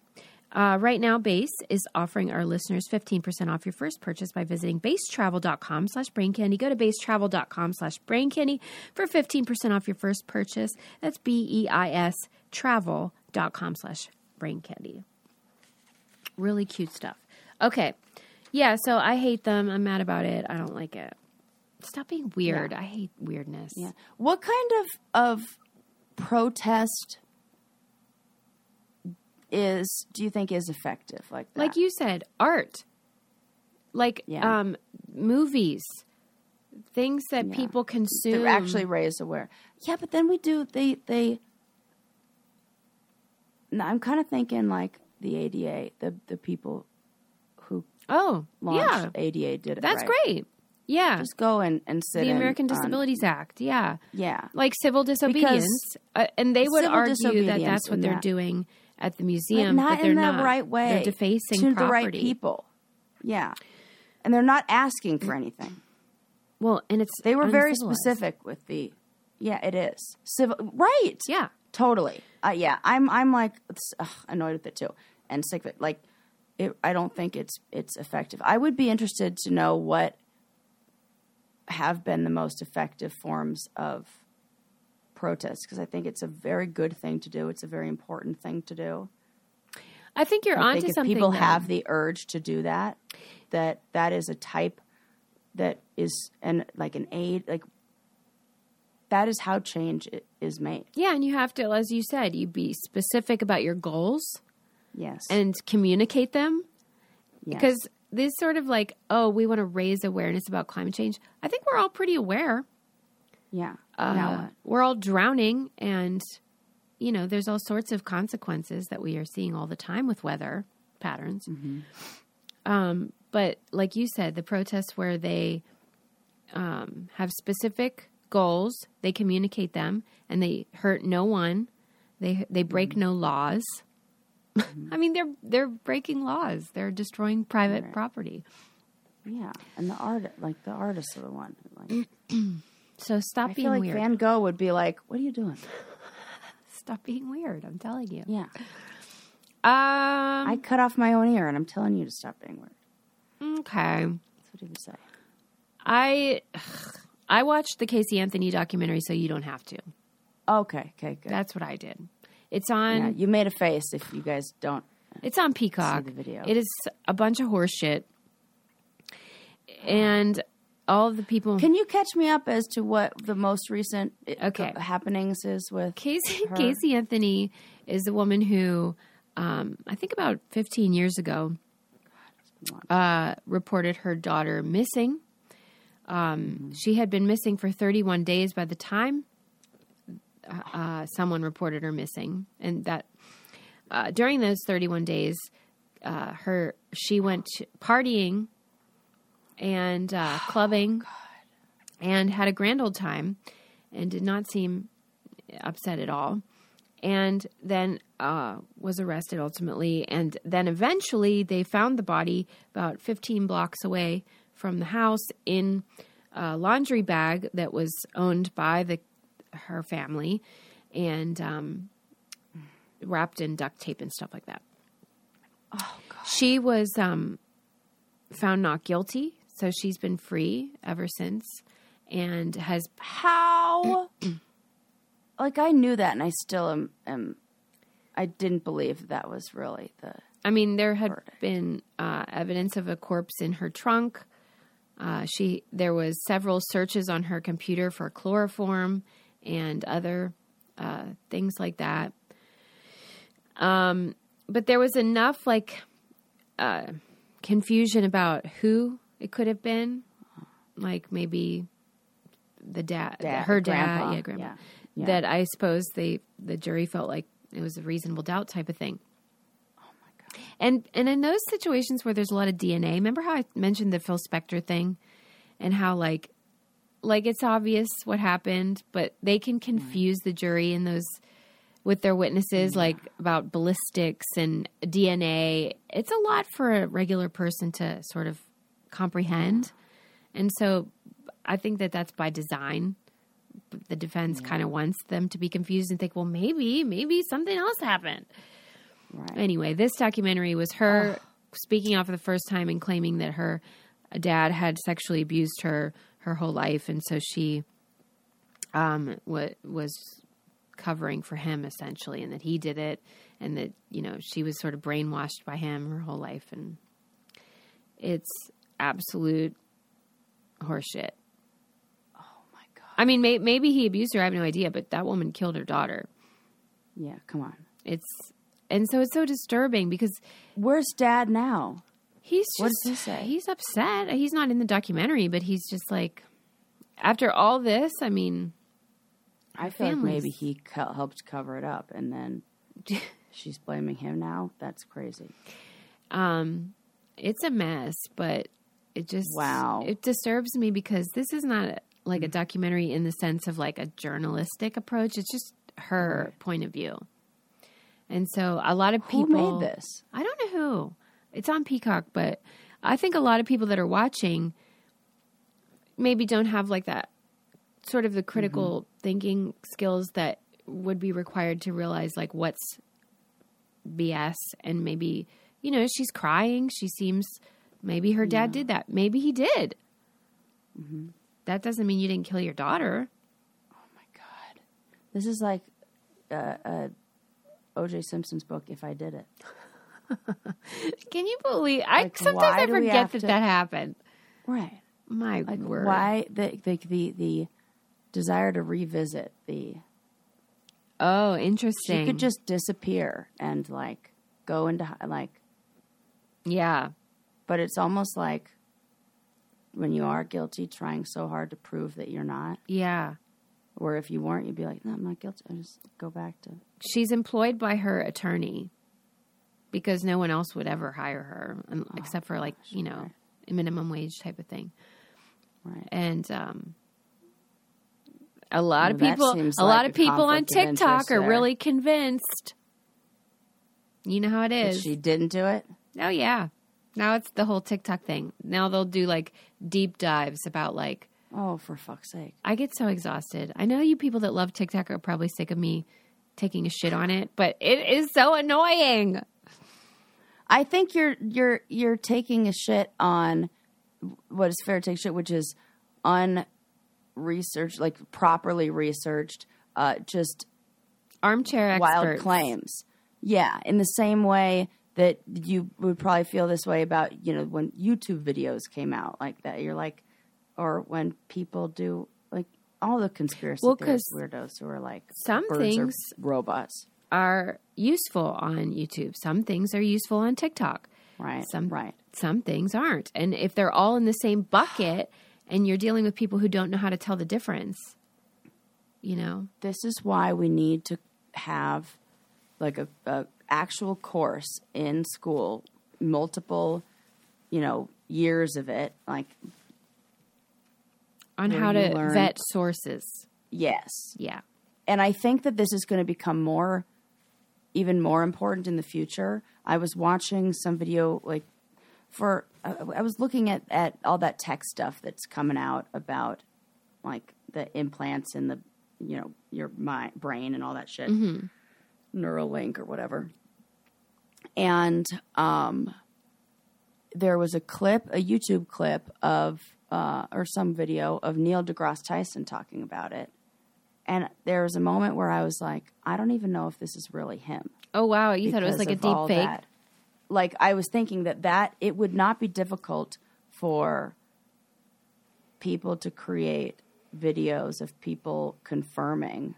Uh, right now, Béis is offering our listeners 15% off your first purchase by visiting beistravel.com slash braincandy. Go to beistravel.com slash braincandy for 15% off your first purchase. That's B-E-I-S travel.com slash braincandy. Really cute stuff. Okay. Yeah, so I hate them. I'm mad about it. I don't like it. Stop being weird. I hate weirdness. Yeah. What kind of of protest is do you think is effective like that? like you said, art, like Yeah. um, movies, things that Yeah. people consume. They're actually raise aware. Yeah, but then we do they they. No, I'm kind of thinking like the ADA, the the people who oh, launched yeah, ADA did it. that's right. great. Yeah, Just go and and sit. the in American on- Disabilities Act. Yeah, yeah, like civil disobedience, uh, and they would argue that that's what they're that- doing at the but museum, not they're in the not. right way. They're defacing to property. the right people. Yeah, and they're not asking for anything. Well, and it's They were very specific with the. Yeah, it is civil. Right. Yeah, Totally. Uh, yeah, I'm I'm like ugh, annoyed with it too, and sick of it. Like, it, I don't think it's it's effective. I would be interested to know what have been the most effective forms of protest because I think it's a very good thing to do. It's a very important thing to do. I think you're I onto think if something. people though. have the urge to do that, that that is a type that is and like an aid like that is how change is made. yeah, and you have to, as you said, you be specific about your goals Yes, and communicate them yes. because this sort of like, oh, we want to raise awareness about climate change. I think we're all pretty aware. yeah, Uh, now what? we're all drowning, and you know, there's all sorts of consequences that we are seeing all the time with weather patterns. Mm-hmm. Um, but like you said, the protests where they um, have specific goals, they communicate them, and they hurt no one. They they break Mm-hmm. no laws. I mean, they're they're breaking laws. They're destroying private property. yeah, and the art like the artists are the one. who, Like, So stop I being feel like weird. Van Gogh would be like, "What are you doing?" stop being weird. I'm telling you. Yeah, Um. I cut off my own ear, and I'm telling you to stop being weird. okay. That's what he would say. I I watched the Casey Anthony documentary, so you don't have to. Okay, okay, good. That's what I did. It's on. yeah, you made a face. If you guys don't, It's on Peacock. the video. It is a bunch of horse shit, and all of the people. can you catch me up as to what the most recent uh, Okay. happenings is with Casey her? Casey Anthony is the woman who, um, I think about 15 years ago, uh, reported her daughter missing. Um, She had been missing for 31 days by the time uh, someone reported her missing, and that uh, during those 31 days, uh, her she went partying and uh, clubbing and had a grand old time, and did not seem upset at all. And then uh, was arrested ultimately, and then eventually they found the body about 15 blocks away from the house in a laundry bag that was owned by the her family, and um, wrapped in duct tape and stuff like that. Oh, God. She was um, found not guilty, so she's been free ever since, and has how like I knew that and I still am, am I didn't believe that was really the I mean, there had been uh, evidence of a corpse in her trunk. Uh, she there was several searches on her computer for chloroform and other uh, things like that. Um, but there was enough like uh, confusion about who it could have been, like maybe the dad, Dad, her dad, yeah, grandpa. yeah, yeah. That I suppose they the jury felt like it was a reasonable doubt type of thing. And and in those situations where there's a lot of DNA, remember how I mentioned the Phil Spector thing, and how like like it's obvious what happened, but they can confuse the jury in those with their witnesses, like about ballistics and DNA. It's a lot for a regular person to sort of comprehend, and so I think that that's by design. The defense kind of wants them to be confused and think, well, maybe, maybe something else happened. right. Anyway, this documentary was her speaking out for the first time and claiming that her dad had sexually abused her her whole life, and so she um wa was covering for him essentially, and that he did it, and that you know she was sort of brainwashed by him her whole life, and it's absolute horseshit. Oh my god. I mean, may, maybe he abused her. I have no idea, but that woman killed her daughter. Yeah, come on. It's and so it's so disturbing because Where's dad now? He's just What does he say? he's upset. He's not in the documentary, but he's just like after all this, I mean, I feel like maybe he co- helped cover it up and then she's blaming him now. That's crazy. um it's a mess, but it just Wow. it disturbs me because this is not like a documentary in the sense of like a journalistic approach. It's just her point of view. And so a lot of Who people made this? I don't know who. It's on Peacock, but I think a lot of people that are watching maybe don't have like that sort of the critical thinking skills that would be required to realize like what's BS and maybe you know, she's crying. She seems maybe her dad did that. Maybe he did. That doesn't mean you didn't kill your daughter. Oh my god, this is like uh, uh, O.J. Simpson's book. If I did it, Can you believe? I Like, sometimes I forget that to- that happened. right? My Like word. why the, the the the desire to revisit the Oh, she interesting. could just disappear and like go into like yeah. but it's almost like when you are guilty trying so hard to prove that you're not Yeah. or if you weren't you'd be like no i'm not guilty i just go back to She's employed by her attorney because no one else would ever hire her um, Oh, except for like, you know, a minimum wage type of thing. right And um a lot of Well, that people a lot of people on TikTok are there. really convinced. You know how it is. that is. she didn't do it Oh yeah. Now it's the whole TikTok thing. Now they'll do like deep dives about like oh for fuck's sake I get so exhausted. I know you people that love TikTok are probably sick of me taking a shit on it, but it is so annoying. I think you're you're you're taking a shit on what is fair to take shit which is unresearched like properly researched uh just Armchair experts. wild claims. Yeah, in the same way that you would probably feel this way about, you know, when YouTube videos came out like that. You're like, or when people do like all the conspiracy Well, theorist 'cause weirdos who are like some things robots, are useful on YouTube. Some things are useful on TikTok. right? Some right. Some things aren't. And if they're all in the same bucket and you're dealing with people who don't know how to tell the difference, you know. This is why we need to have like a, a actual course in school, multiple, you know, years of it. Like, On how to learn- vet sources. yes, Yeah. and I think that this is going to become more, even more important in the future. I was watching some video like for I I was looking at at all that tech stuff that's coming out about like the implants in the you know your my brain and all that shit, Neuralink or whatever. And um, there was a clip, a YouTube clip of uh, or some video of Neil deGrasse Tyson talking about it. And there was a moment where I was like, I don't even know if this is really him. Oh wow, you thought it was like a deep fake. that. Like I was thinking that that it would not be difficult for people to create videos of people confirming.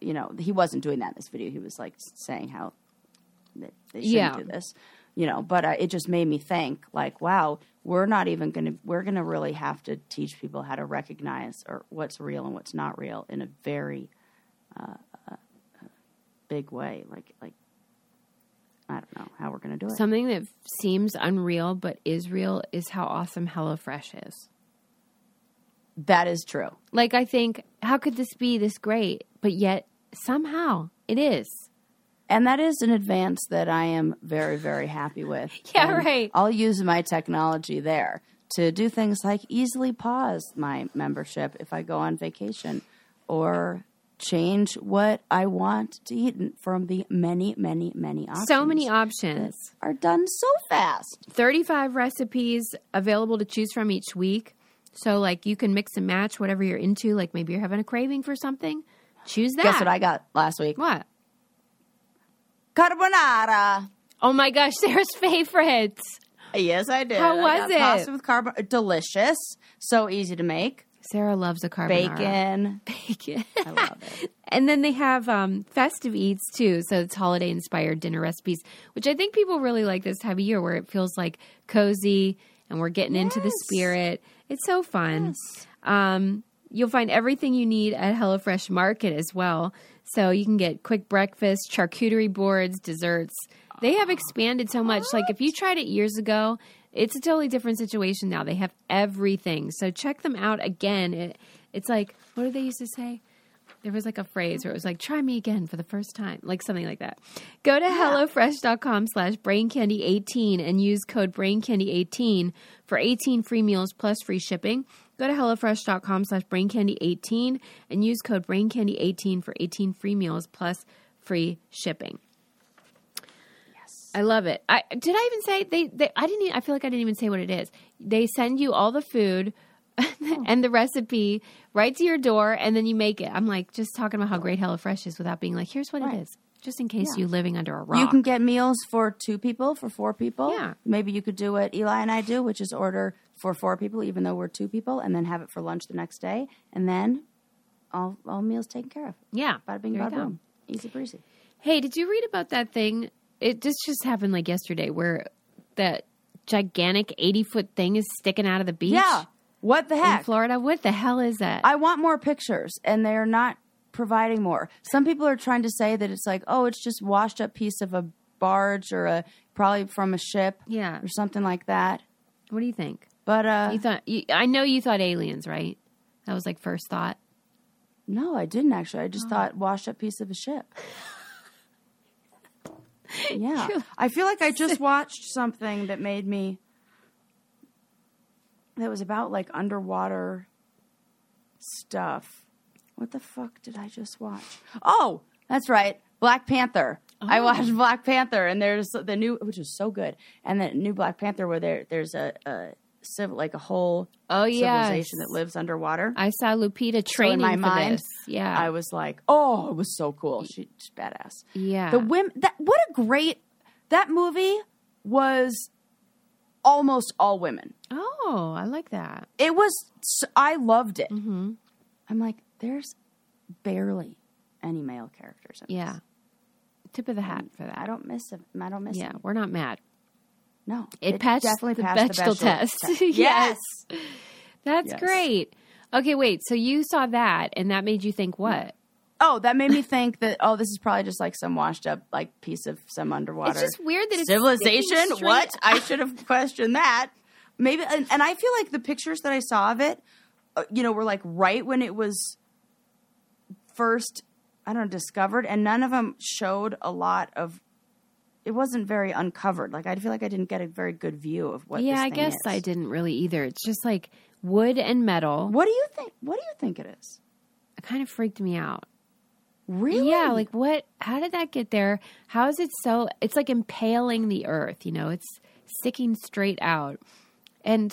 You know, he wasn't doing that in this video. He was like saying how that they shouldn't Yeah. do this. You know, but uh, it just made me think, like, wow, we're not even going to. We're going to really have to teach people how to recognize or what's real and what's not real in a very uh, uh, big way. Like, like I don't know how we're going to do it. Something that seems unreal but is real is how awesome HelloFresh is. that is true. Like I think, how could this be this great? But yet somehow it is. And that is an advance that I am very, very happy with. Yeah, And right. I'll use my technology there to do things like easily pause my membership if I go on vacation or change what I want to eat from the many, many, many options. So many options. are done so fast. 35 recipes available to choose from each week. So like you can mix and match whatever you're into. Like maybe you're having a craving for something. Choose that. Guess what I got last week? What? Carbonara. Oh my gosh, Sarah's favorites. Yes, I did. How was it? Pasta with carbon. Delicious. So easy to make. Sarah loves a carbonara. Bacon. Bacon. I love it. And then they have um, festive eats too. So it's holiday inspired dinner recipes, which I think people really like this time of year where it feels like cozy and we're getting into the spirit. It's so fun. Um, you'll find everything you need at HelloFresh Market as well. So you can get quick breakfast, charcuterie boards, desserts. They have expanded so much. Like if you tried it years ago, it's a totally different situation now. They have everything. So check them out again. It, it's like, what did they used to say? There was like a phrase where it was like, try me again for the first time, like something like that. Go to HelloFresh.com slash BrainCandy18 and use code BrainCandy18 for 18 free meals plus free shipping. Go to HelloFresh.com slash BrainCandy18 and use code BrainCandy18 for 18 free meals plus free shipping. Yes. I love it. I did I even say they, they I didn't even, I feel like I didn't even say what it is. They send you all the food and the recipe right to your door and then you make it. I'm like just talking about how great HelloFresh is without being like here's what Right. it is. Just in case you're living under a rock. You can get meals for two people, for four people. Yeah. Maybe you could do what Eli and I do, which is order for four people, even though we're two people, and then have it for lunch the next day, and then all all meals taken care of. yeah. Bada bing, bada boom. Easy breezy. Hey, did you read about that thing? It just just happened like yesterday where that gigantic 80 foot thing is sticking out of the beach Yeah. What the in heck? Florida. What the hell is that? I want more pictures, and they're not providing more. Some people are trying to say that it's like, oh, it's just washed up piece of a barge or a probably from a ship, Yeah. or something like that. what do you think? But uh, You thought you, I know you thought aliens, right? That was like first thought. no, I didn't actually. I Oh. just thought washed up piece of a ship. yeah, I feel like I just watched something that made me. That was about like underwater stuff. What the fuck did I just watch? Oh, that's right, Black Panther. I Oh. watched Black Panther, and there's the new, which is so good, and the new Black Panther where there there's a, a civil like a whole Oh yeah. civilization that lives underwater. I saw Lupita training my for mind, this. Yeah. I was like, oh, it was so cool. She, she's badass. yeah. The women that what a great that movie was almost all women. oh, I like that. It was I loved it. Mm-hmm. I'm like, there's barely any male characters. In Yeah. this. Tip of the hat for that. I don't miss it. I don't miss yeah, it. we're not mad. No, It, passed definitely the passed Bechdel the test. test. yes. That's Yes. great. Okay, wait. So you saw that and that made you think what? Oh, that made me think that oh, this is probably just like some washed up like piece of some underwater. It's just weird that it's civilization. What? I should have questioned that. Maybe, and, and I feel like the pictures that I saw of it, uh, you know, were like right when it was first, I don't know, discovered, and none of them showed a lot of. It wasn't very uncovered. Like I feel like I didn't get a very good view of what. yeah, I guess is. I didn't really either. It's just like wood and metal. What do you think? What do you think it is? It kind of freaked me out. Really? Yeah, like what? How did that get there? How is it so? It's like impaling the earth. You know, it's sticking straight out, and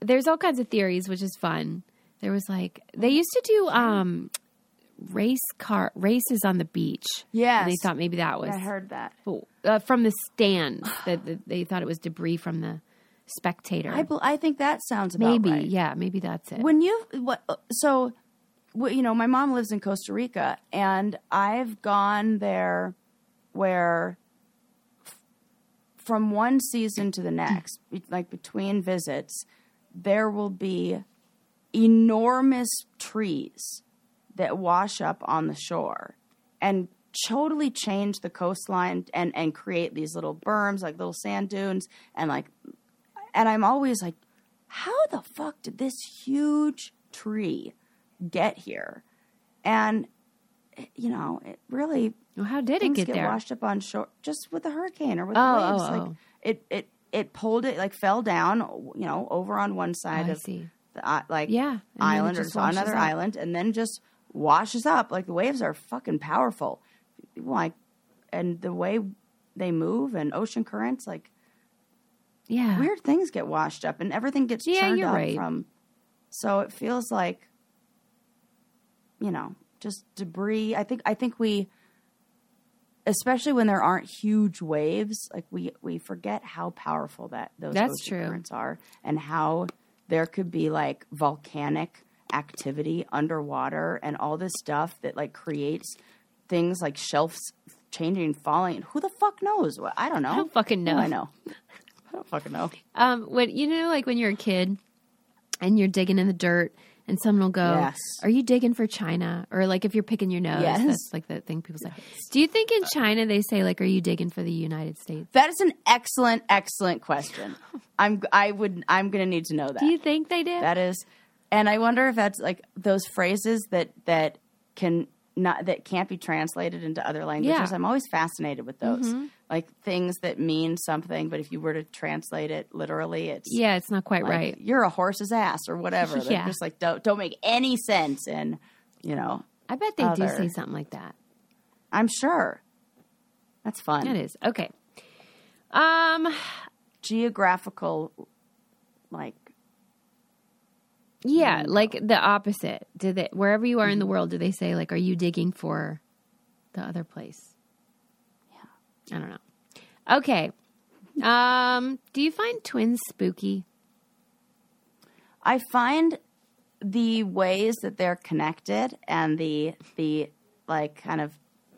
there's all kinds of theories, which is fun. There was like they used to do um race car races on the beach. Yes. and they thought maybe that was I heard that. uh, from the stands that, that they thought it was debris from the spectator. I, I think that sounds about maybe, right. yeah, maybe that's it. when you what so wh- you know my mom lives in costa rica and i've gone there where f- from one season to the next like between visits there will be enormous trees that wash up on the shore and totally change the coastline and and create these little berms like little sand dunes and like and i'm always like how the fuck did this huge tree get here? And you know, it really well, how did it get, get there? washed up on shore just with a hurricane or with Oh, the waves. oh, like oh. it, it, it pulled it like fell down, you know, over on one oh, side Oh, of the i- like Yeah, and then it island or another up. island, and then just washes up. Like the waves are fucking powerful, like, and the way they move and ocean currents, like Yeah, weird things get washed up and everything gets Yeah, churned up right. from so it feels like you know just debris i think i think we especially when there aren't huge waves like we we forget how powerful that those That's ocean true. currents are and how there could be like volcanic activity underwater and all this stuff that like creates things like shelves changing falling who the fuck knows what i don't know I don't fucking know. i know i don't fucking know Um, when you know, like when you're a kid and you're digging in the dirt, and someone will go, Yes. "Are you digging for China?" Or like if you're picking your nose, Yes. that's like the thing people say. Do you think in China they say like, "Are you digging for the United States?" That is an excellent, excellent question. I'm I would I'm gonna need to know that. Do you think they do? that is, and I wonder if that's like those phrases that that can not that can't be translated into other languages. Yeah. Mm-hmm. I'm always fascinated with those, like things that mean something, but if you were to translate it literally, it's yeah, it's not quite like, right. You're a horse's ass or whatever. They're Yeah. just like don't don't make any sense, and you know, I bet they do say something like that. I'm sure that's fun. It is okay. Um, Geographical, like yeah, mm. like the opposite. Did they wherever you are in the mm-hmm. world, do they say like, are you digging for the other place? Yeah, I don't know. Okay. Um, do you find twins spooky? I find the ways that they're connected and the the like kind of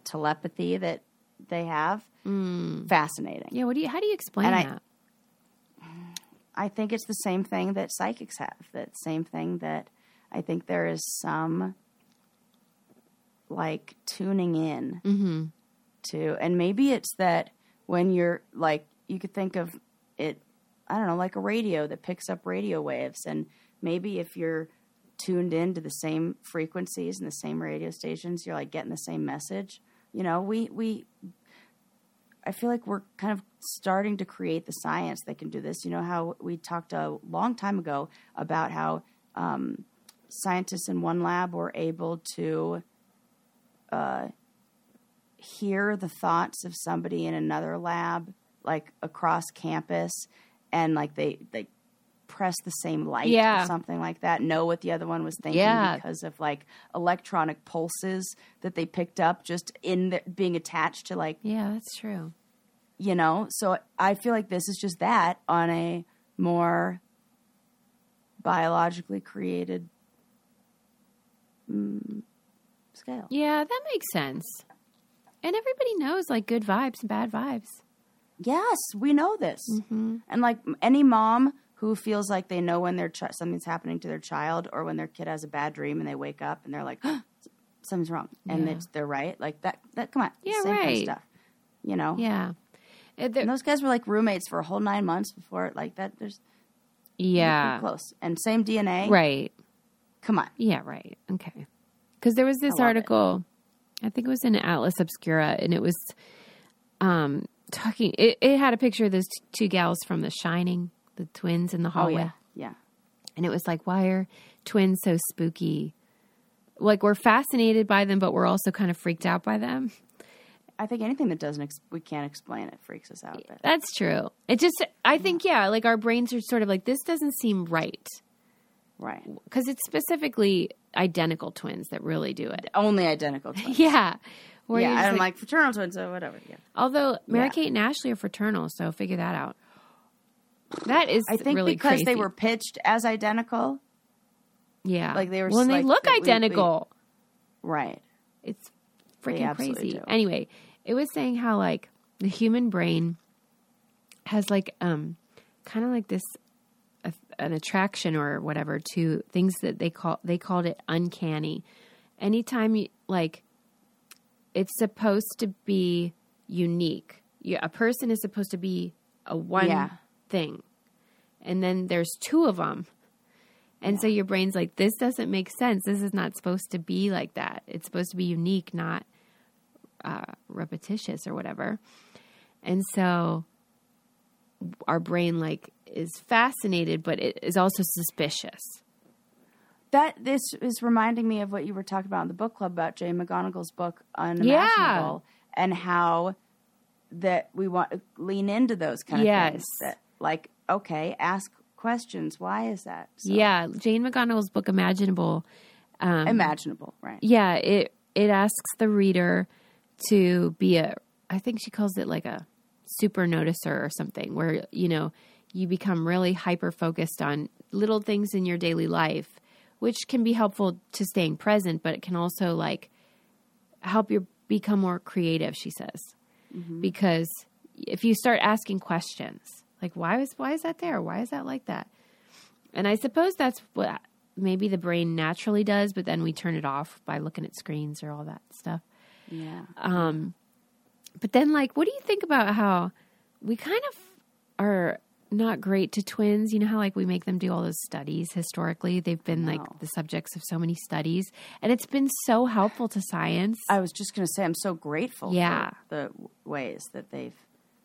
telepathy that they have mm. fascinating. Yeah. What do you? How do you explain And that? I think it's the same thing that psychics have. That same thing that I think there is some like tuning in mm-hmm. to, and maybe it's that when you're like, you could think of it, I don't know, like a radio that picks up radio waves, and maybe if you're tuned in to the same frequencies and the same radio stations, you're like getting the same message. You know, we we I feel like we're kind of starting to create the science that can do this. You know how we talked a long time ago about how um, scientists in one lab were able to uh, hear the thoughts of somebody in another lab, like across campus, and like they they press the same light Yeah. or something like that. Know what the other one was thinking Yeah. because of like electronic pulses that they picked up just in the, being attached to like Yeah, that's true. You know so i feel like this is just that on a more biologically created mm, scale Yeah, that makes sense. And everybody knows like good vibes and bad vibes. yes we know this Mm-hmm. and like any mom who feels like they know when their ch- something's happening to their child or when their kid has a bad dream and they wake up and they're like something's wrong and Yeah. it's, they're right like that that come on Yeah, same kind of right. stuff you know Yeah. And those guys were like roommates for a whole nine months before like that there's yeah. close and same dna Right. come on Yeah, right. Okay. Because there was this I love it. article, I think it was in Atlas Obscura, and it was um, talking. It, it had a picture of those t- two gals from The Shining, the twins in the oh hallway, yeah yeah and it was like, why are twins so spooky? Like we're fascinated by them, but we're also kind of freaked out by them. I think anything that doesn't ex- we can't explain it freaks us out. But That's true. It just, I think, yeah, like our brains are sort of like this doesn't seem right right, because it's specifically identical twins that really do it. only identical twins. Yeah. Where yeah, and I'm like- like fraternal twins, so whatever. Yeah, Although Mary Yeah. Kate and Ashley are fraternal, so figure that out. That is I think really because they were pitched as identical. yeah, like they were Well, and they look that we- we- identical. Right. It's freaking crazy. do. Anyway, it was saying how like the human brain has like um kind of like this a, an attraction or whatever to things that they call they called it uncanny. Anytime you like it's supposed to be unique. You, a person is supposed to be a one Yeah. thing. And then there's two of them. And so your brain's like, this doesn't make sense. This is not supposed to be like that. It's supposed to be unique, not uh, repetitious or whatever. And so our brain like is fascinated, but it is also suspicious. That this is reminding me of what you were talking about in the book club about Jane McGonigal's book Unimaginable and how that we want to lean into those kind of Yes. things. That like, okay, ask questions. Why is that? So, Yeah, Jane McGonigal's book Imaginable. Um, imaginable, right? yeah, it it asks the reader to be a I think she calls it like a super noticer or something where you know you become really hyper focused on little things in your daily life which can be helpful to staying present but it can also like help you become more creative she says. Mm-hmm. Because if you start asking questions like why is why is that there? Why is that like that? And i suppose that's what maybe the brain naturally does but then we turn it off by looking at screens or all that stuff Yeah. Um, but then, like, what do you think about how we kind of are not great to twins? You know how, like, we make them do all those studies historically? They've been, like, the subjects of so many studies, and it's been so helpful to science. I was just going to say, I'm so grateful Yeah. for the w- ways that they've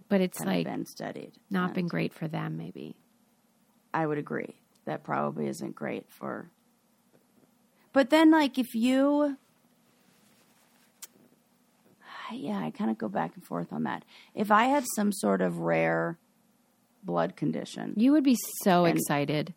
but it's, kind like, been studied. not And been great for them, maybe. I would agree. That probably isn't great for. But then, like, if you. Yeah, I kind of go back and forth on that. If I had some sort of rare blood condition, You would be so excited.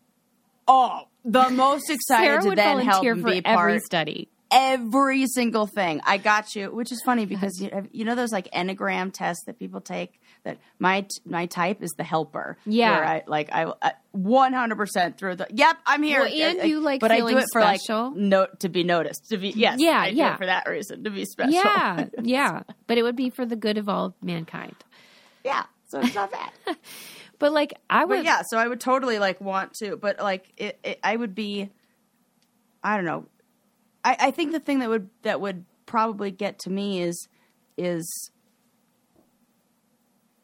oh, the most excited Sarah to would then help volunteer and for be every part study. every single thing. I got you, which is funny because you, you know those like enneagram tests that people take. That my my type is the helper. Yeah. I like I one hundred percent through the. Yep, I'm here. Well, and I- you, like, but I do feeling it for special. like note to be noticed. To be yes, Yeah, I do yeah. it for that reason to be special. Yeah, yeah. But it would be for the good of all mankind. yeah. So it's not bad. But like I would but yeah, so I would totally like want to, but like it, it I would be, I don't know. I, I think the thing that would that would probably get to me is is,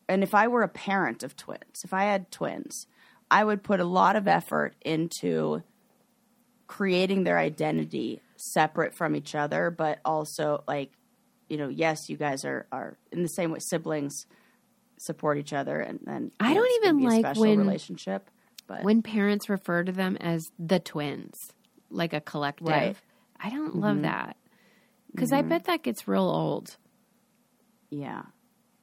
and if I were a parent of twins, if I had twins, I would put a lot of effort into creating their identity separate from each other, but also like, you know, yes, you guys are are in the same way siblings support each other and then I don't even like special when- relationship. But when parents refer to them as the twins, like a collective. Right. I don't love mm-hmm. that. Because I mm-hmm. bet that gets real old. yeah,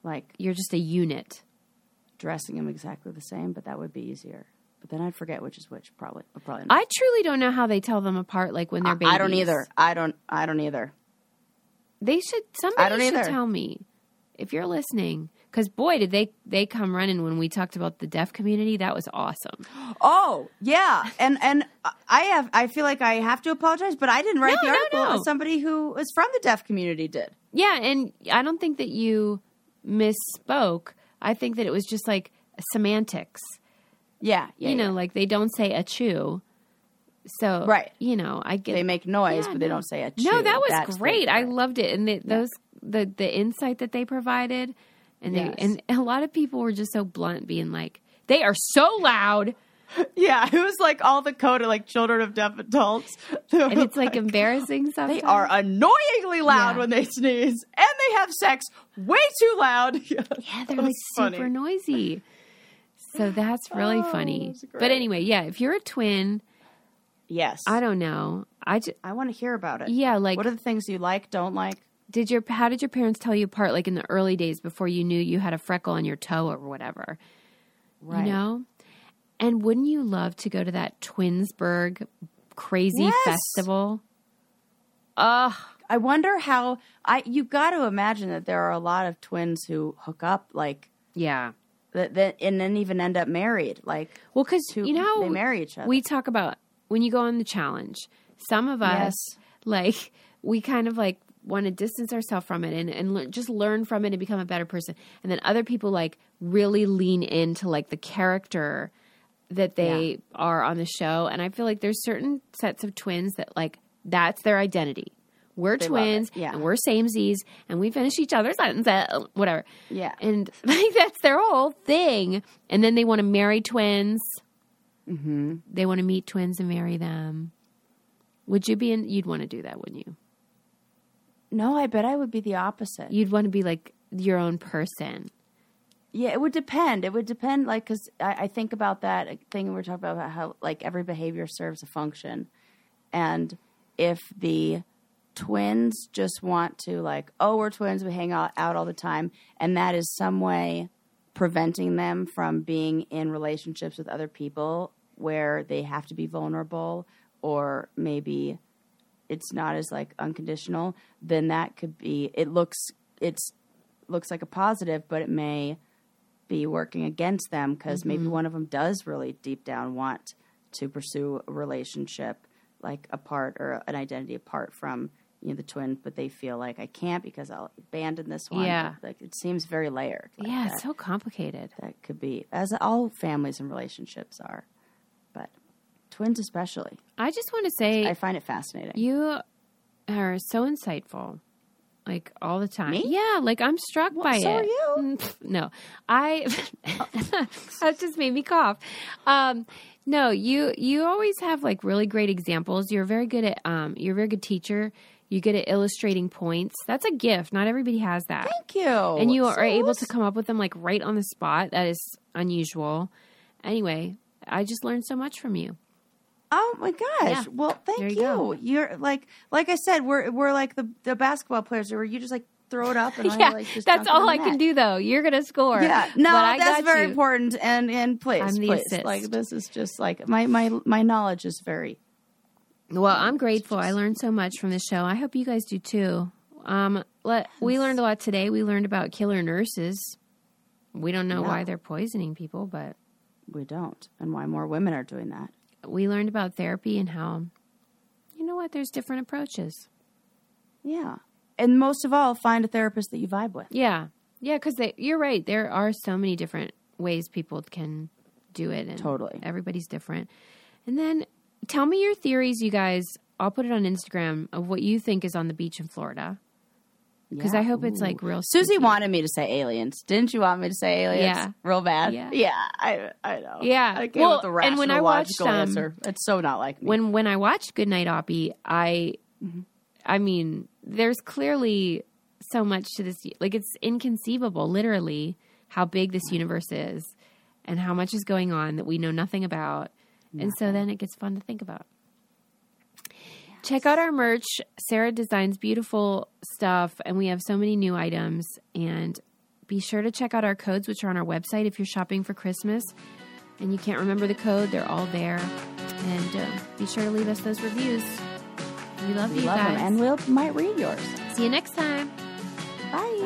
like You're just a unit. dressing them exactly the same, but that would be easier. But then I'd forget which is which. Probably, probably. Not. I truly don't know how they tell them apart, like when they're babies. I don't either. I don't. I don't either. They should. Somebody don't should either. tell me if you're listening. Because boy, did they they come running when we talked about the deaf community. That was awesome. Oh yeah, and and I have. I feel like I have to apologize, but I didn't write No, the no, article. no. Somebody who was from the deaf community did. Yeah, and I don't think that you misspoke. I think that it was just like semantics. Yeah, yeah. you know, yeah. like they don't say a chew. So Right. you know, I get they make noise, Yeah, but they no. don't say a. Chew. No, that was That's great. I loved it, and the, those the the insight that they provided, and they Yes. and a lot of people were just so blunt, being like, "They are so loud," Yeah, it was like all the code of like children of deaf adults. and it's like embarrassing. Sometimes They are annoyingly loud Yeah. when they sneeze, and they have sex way too loud. yeah, they're like funny. super noisy. So that's really Oh, funny. that's But anyway, yeah, if you're a twin, Yes, I don't know. I just I want to hear about it. yeah, like what are the things you like, don't like? did your how did your parents tell you apart like in the early days before you knew you had a freckle on your toe or whatever Right. you know and wouldn't you love to go to that twinsburg crazy Yes. festival ugh I wonder how I. You got to imagine that there are a lot of twins who hook up like yeah that, that and then even end up married. Like, well because you know they marry each other. we talk about when you go on the challenge some of us Yes. like we kind of like want to distance ourselves from it and, and lear- just learn from it and become a better person and then other people like really lean into like the character that they are on the show and i feel like there's certain sets of twins that like that's their identity. We're They twins yeah. and we're samesies and we finish each other's sentences whatever. Yeah. and like that's their whole thing. And then they want to marry twins. Mm-hmm. they want to meet twins and marry them. Would you be in you'd want to do that wouldn't you? No, I bet I would be the opposite. you'd want to be like your own person Yeah, it would depend. It would depend, like, because I, I think about that thing we were talking about, how, like, every behavior serves a function. And if the twins just want to, like, oh, we're twins, we hang out, out all the time, and that is some way preventing them from being in relationships with other people where they have to be vulnerable or maybe it's not as like unconditional then that could be it looks it's looks like a positive but it may be working against them because maybe mm-hmm. one of them does really deep down want to pursue a relationship like apart or an identity apart from you know the twin but they feel like i can't because i'll abandon this one. Yeah. like it seems very layered like yeah that, so complicated. That could be as all families and relationships are but twins especially. I just want to say i find it fascinating. you are so insightful like all the time. Me? yeah like i'm struck by so it. are you. No. I that just made me cough. Um no you you always have like really great examples. You're very good at um you're a very good teacher. You're good at illustrating points. That's a gift. Not everybody has that. Thank you. And you are able to come up with them like right on the spot. That is unusual. Anyway i just learned so much from you Oh my gosh! Yeah. Well, thank There you you. You're like, like I said, we're we're like the the basketball players where you just like throw it up and yeah, I like just that's all I the can do though. You're gonna score. Yeah, no, got very you. important. And and please, I'm the please, assist. like this is just like my my my knowledge is very. Well, I'm grateful. I learned so much from this show. I hope you guys do too. Um, let, we learned a lot today. We learned about killer nurses. We don't know Yeah. why they're poisoning people, but We don't, and why more women are doing that. We learned about therapy and how, you know what, there's different approaches. Yeah, and most of all, find a therapist that you vibe with. Yeah. Yeah, because you're right. There are so many different ways people can do it. And Totally. Everybody's different. And then tell me your theories, you guys. I'll put it on Instagram of what you think is on the beach in Florida. Because Yeah. I hope it's Ooh. like real. Susie spooky. wanted me to say aliens. Didn't you want me to say aliens? Yeah. real bad. Yeah. I I know. Yeah. I came Well, with the and when I watched, um, answer. It's so not like me. when when I watched Good Night Oppy, I, I mean, there's clearly so much to this. Like it's inconceivable, literally, how big this universe is, and how much is going on that we know nothing about. And so then it gets fun to think about. Check out our merch. Sarah designs beautiful stuff, and we have so many new items. And be sure to check out our codes, which are on our website if you're shopping for Christmas and you can't remember the code, they're all there. And uh, be sure to leave us those reviews. We love we you love guys. them, and we'll might read yours. See you next time. Bye.